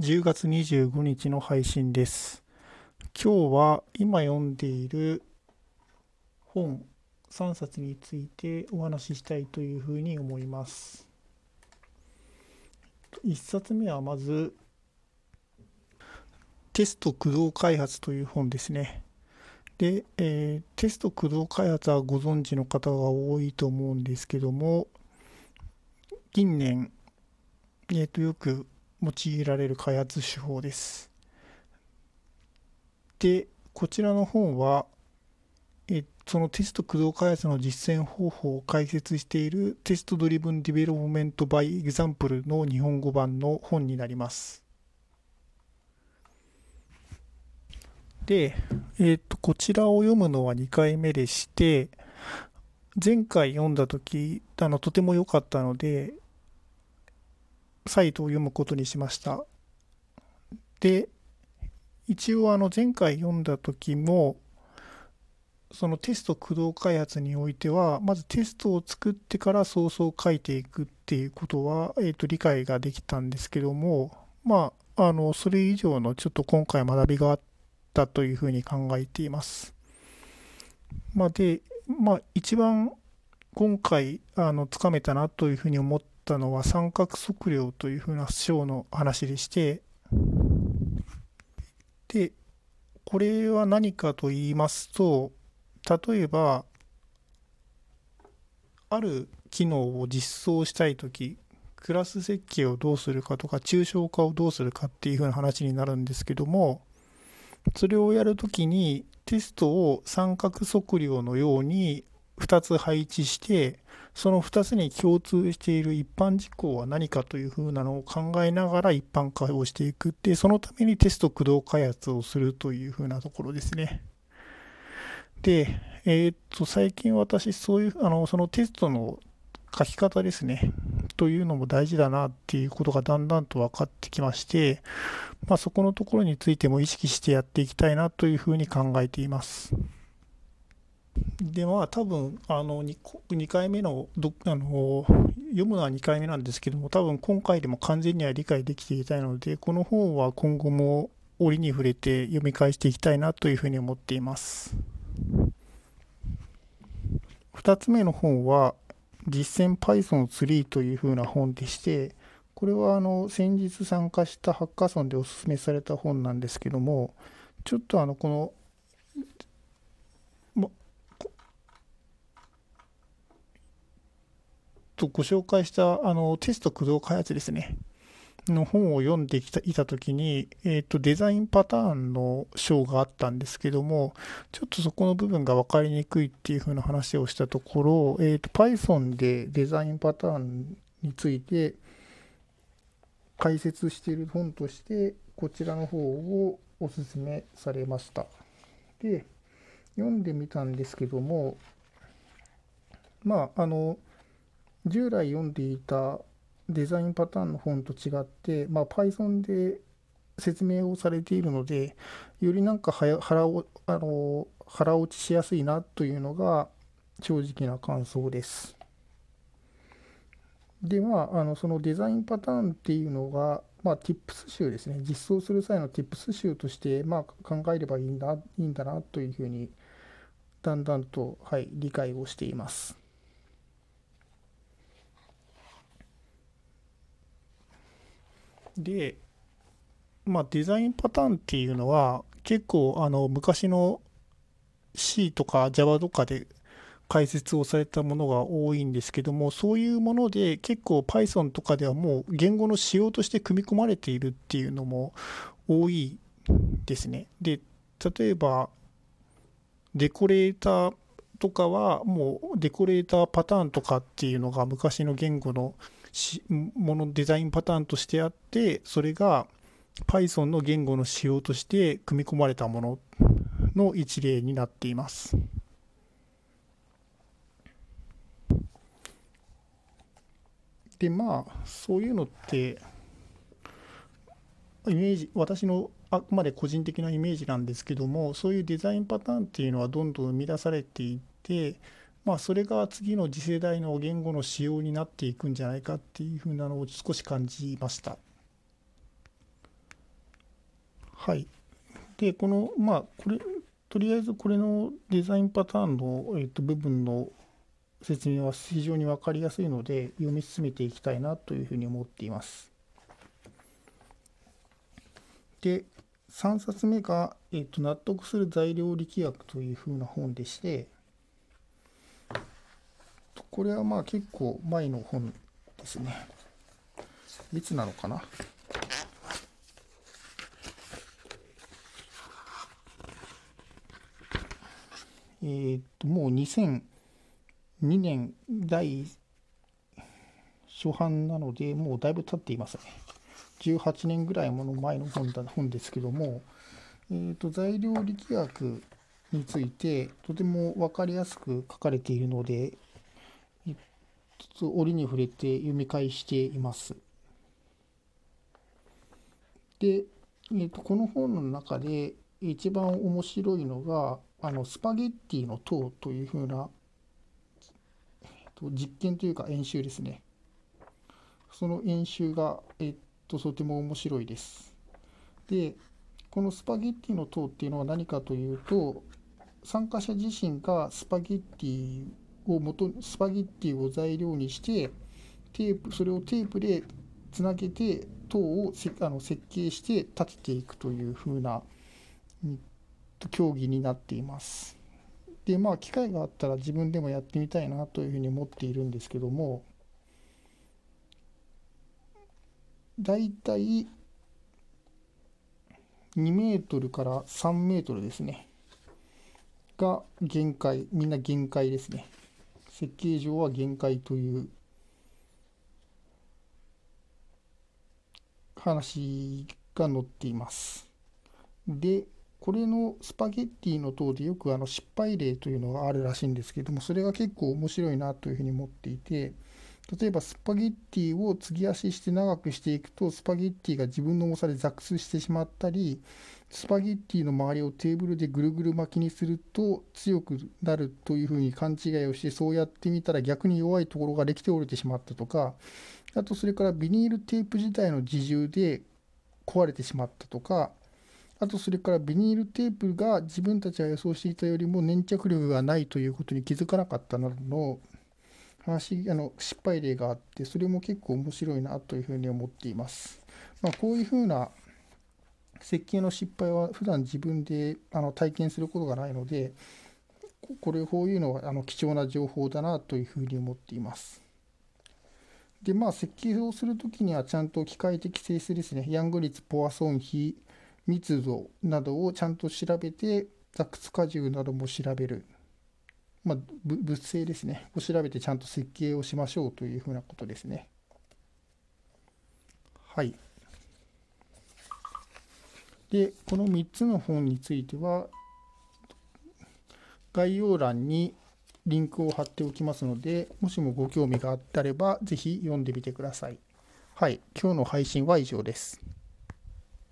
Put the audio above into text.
10月25日の配信です。今日は今読んでいる本3冊についてお話ししたいというふうに思います。1冊目はまずテスト駆動開発という本ですね。で、えーテスト駆動開発はご存知の方が多いと思うんですけども近年、えーとよく用いられる開発手法です。で、こちらの本は、えそのテスト駆動開発の実践方法を解説している Test Driven Development by Example の日本語版の本になります。で、えっ、と、こちらを読むのは2回目でして、前回読んだ時あのとても良かったので、サイトを読むことにしました。で、一応あの前回読んだ時も、そのテスト駆動開発においては、まずテストを作ってからソースを書いていくっていうことは、えー、と理解ができたんですけども、まあ、あの、それ以上のちょっと今回学びがあったというふうに考えています。まあ、で、まあ、一番今回、あの、つかめたなというふうに思ったのは、三角測量というふうな章の話でして、で、これは何かと言いますと、例えば、ある機能を実装したいとき、クラス設計をどうするかとか、抽象化をどうするかっていうふうな話になるんですけども、それをやるときにテストを三角測量のように2つ配置して、その2つに共通している一般事項は何かというふうなのを考えながら一般化をしていくって、そのためにテスト駆動開発をするというふうなところですね。で、えーっと、最近私、そういう、あの、そのテストの書き方ですね、というのも大事だなっていうことがだんだんと分かってきまして、まあ、そこのところについても意識してやっていきたいなというふうに考えています。で、まあ、多分、あの、2, 2回目のどあの、読むのは2回目なんですけども、多分今回でも完全には理解できていたいので、この本は今後も折に触れて読み返していきたいなというふうに思っています。2つ目の本は、実践 Python3 というふうな本でして、これはあの先日参加したハッカソンでおすすめされた本なんですけども、ちょっとあのこの、とご紹介したあのテスト駆動開発ですね。の本を読んできたいたときに、えーと、デザインパターンの章があったんですけども、ちょっとそこの部分が分かりにくいっていう風な話をしたところ、えーと、Python でデザインパターンについて解説している本として、こちらの方をお勧めされました。で、読んでみたんですけども、まあ、あの、従来読んでいたデザインパターンの本と違って、まあ、Python で説明をされているので、よりなんか腹をあの腹落ちしやすいなというのが正直な感想です。で、まあ、あのそのデザインパターンっていうのが、まあ、Tips 集ですね、実装する際の Tips 集として、まあ、考えればいいんだいいんだなというふうに、だんだんと、はい、理解をしています。で、まあ、デザインパターンっていうのは結構あの昔の C とか Java とかで解説をされたものが多いんですけどもそういうもので結構 Python とかではもう言語の仕様として組み込まれているっていうのも多いですね。で例えばデコレーターとかはもうデコレーターパターンとかっていうのが昔の言語のものデザインパターンとしてあってそれが Python の言語の仕様として組み込まれたものの一例になっています。でまあそういうのってイメージ私のあくまで個人的なイメージなんですけどもそういうデザインパターンっていうのはどんどん生み出されていってまあ、それが次の次世代の言語の仕様になっていくんじゃないかっていうふうなのを少し感じました。はい。で、この、まあ、これ、とりあえずこれのデザインパターンの、えー、と部分の説明は非常に分かりやすいので、読み進めていきたいなというふうに思っています。で、3冊目が、えー、と納得する材料力学というふうな本でして、これはまあ結構前の本ですね。いつなのかな？えー、っと、もう2002年第初版なので、もうだいぶ経っていますね。18年ぐらいもの前の本だ本ですけども、えーと、材料力学についてとても分かりやすく書かれているので、ー、折に触れて読み返しています。で、えーとこの本の中で一番面白いのがあのスパゲッティの塔というふうな、えと、実験というか演習ですね。その演習が、えっと、とても面白いです。で、このスパゲッティの塔っていうのは何かというと、参加者自身がスパゲッティを元スパゲッティを材料にしてテープそれをテープでつなげて塔をあの設計して立てていくというふうな競技になっています。でまあ機会があったら自分でもやってみたいなというふうに思っているんですけどもだいたい2メートルから3メートルですねが限界みんな限界ですね設計上は限界という話が載っています。でこれのスパゲッティの塔でよくあの失敗例というのがあるらしいんですけどもそれが結構面白いなというふうに思っていて例えばスパゲッティを継ぎ足して長くしていくとスパゲッティが自分の重さでザックスしてしまったりスパゲッティの周りをテーブルでぐるぐる巻きにすると強くなるというふうに勘違いをしてそうやってみたら逆に弱いところができて折れてしまったとかあとそれからビニールテープ自体の自重で壊れてしまったとかあとそれからビニールテープが自分たちが予想していたよりも粘着力がないということに気づかなかったなどの話あの失敗例があってそれも結構面白いなというふうに思っています。まあ、こういうふうな設計の失敗は普段自分であの体験することがないのでこれこういうのはあの貴重な情報だなというふうに思っています。でまあ設計をするときにはちゃんと機械的性質ですねヤング率ポアソン比密度などをちゃんと調べてザックス荷重なども調べる、まあ、物性ですね。を調べてちゃんと設計をしましょうというふうなことですね。はい。でこの3つの本については概要欄にリンクを貼っておきますのでもしもご興味があったれば是非読んでみてください。はい。今日の配信は以上です。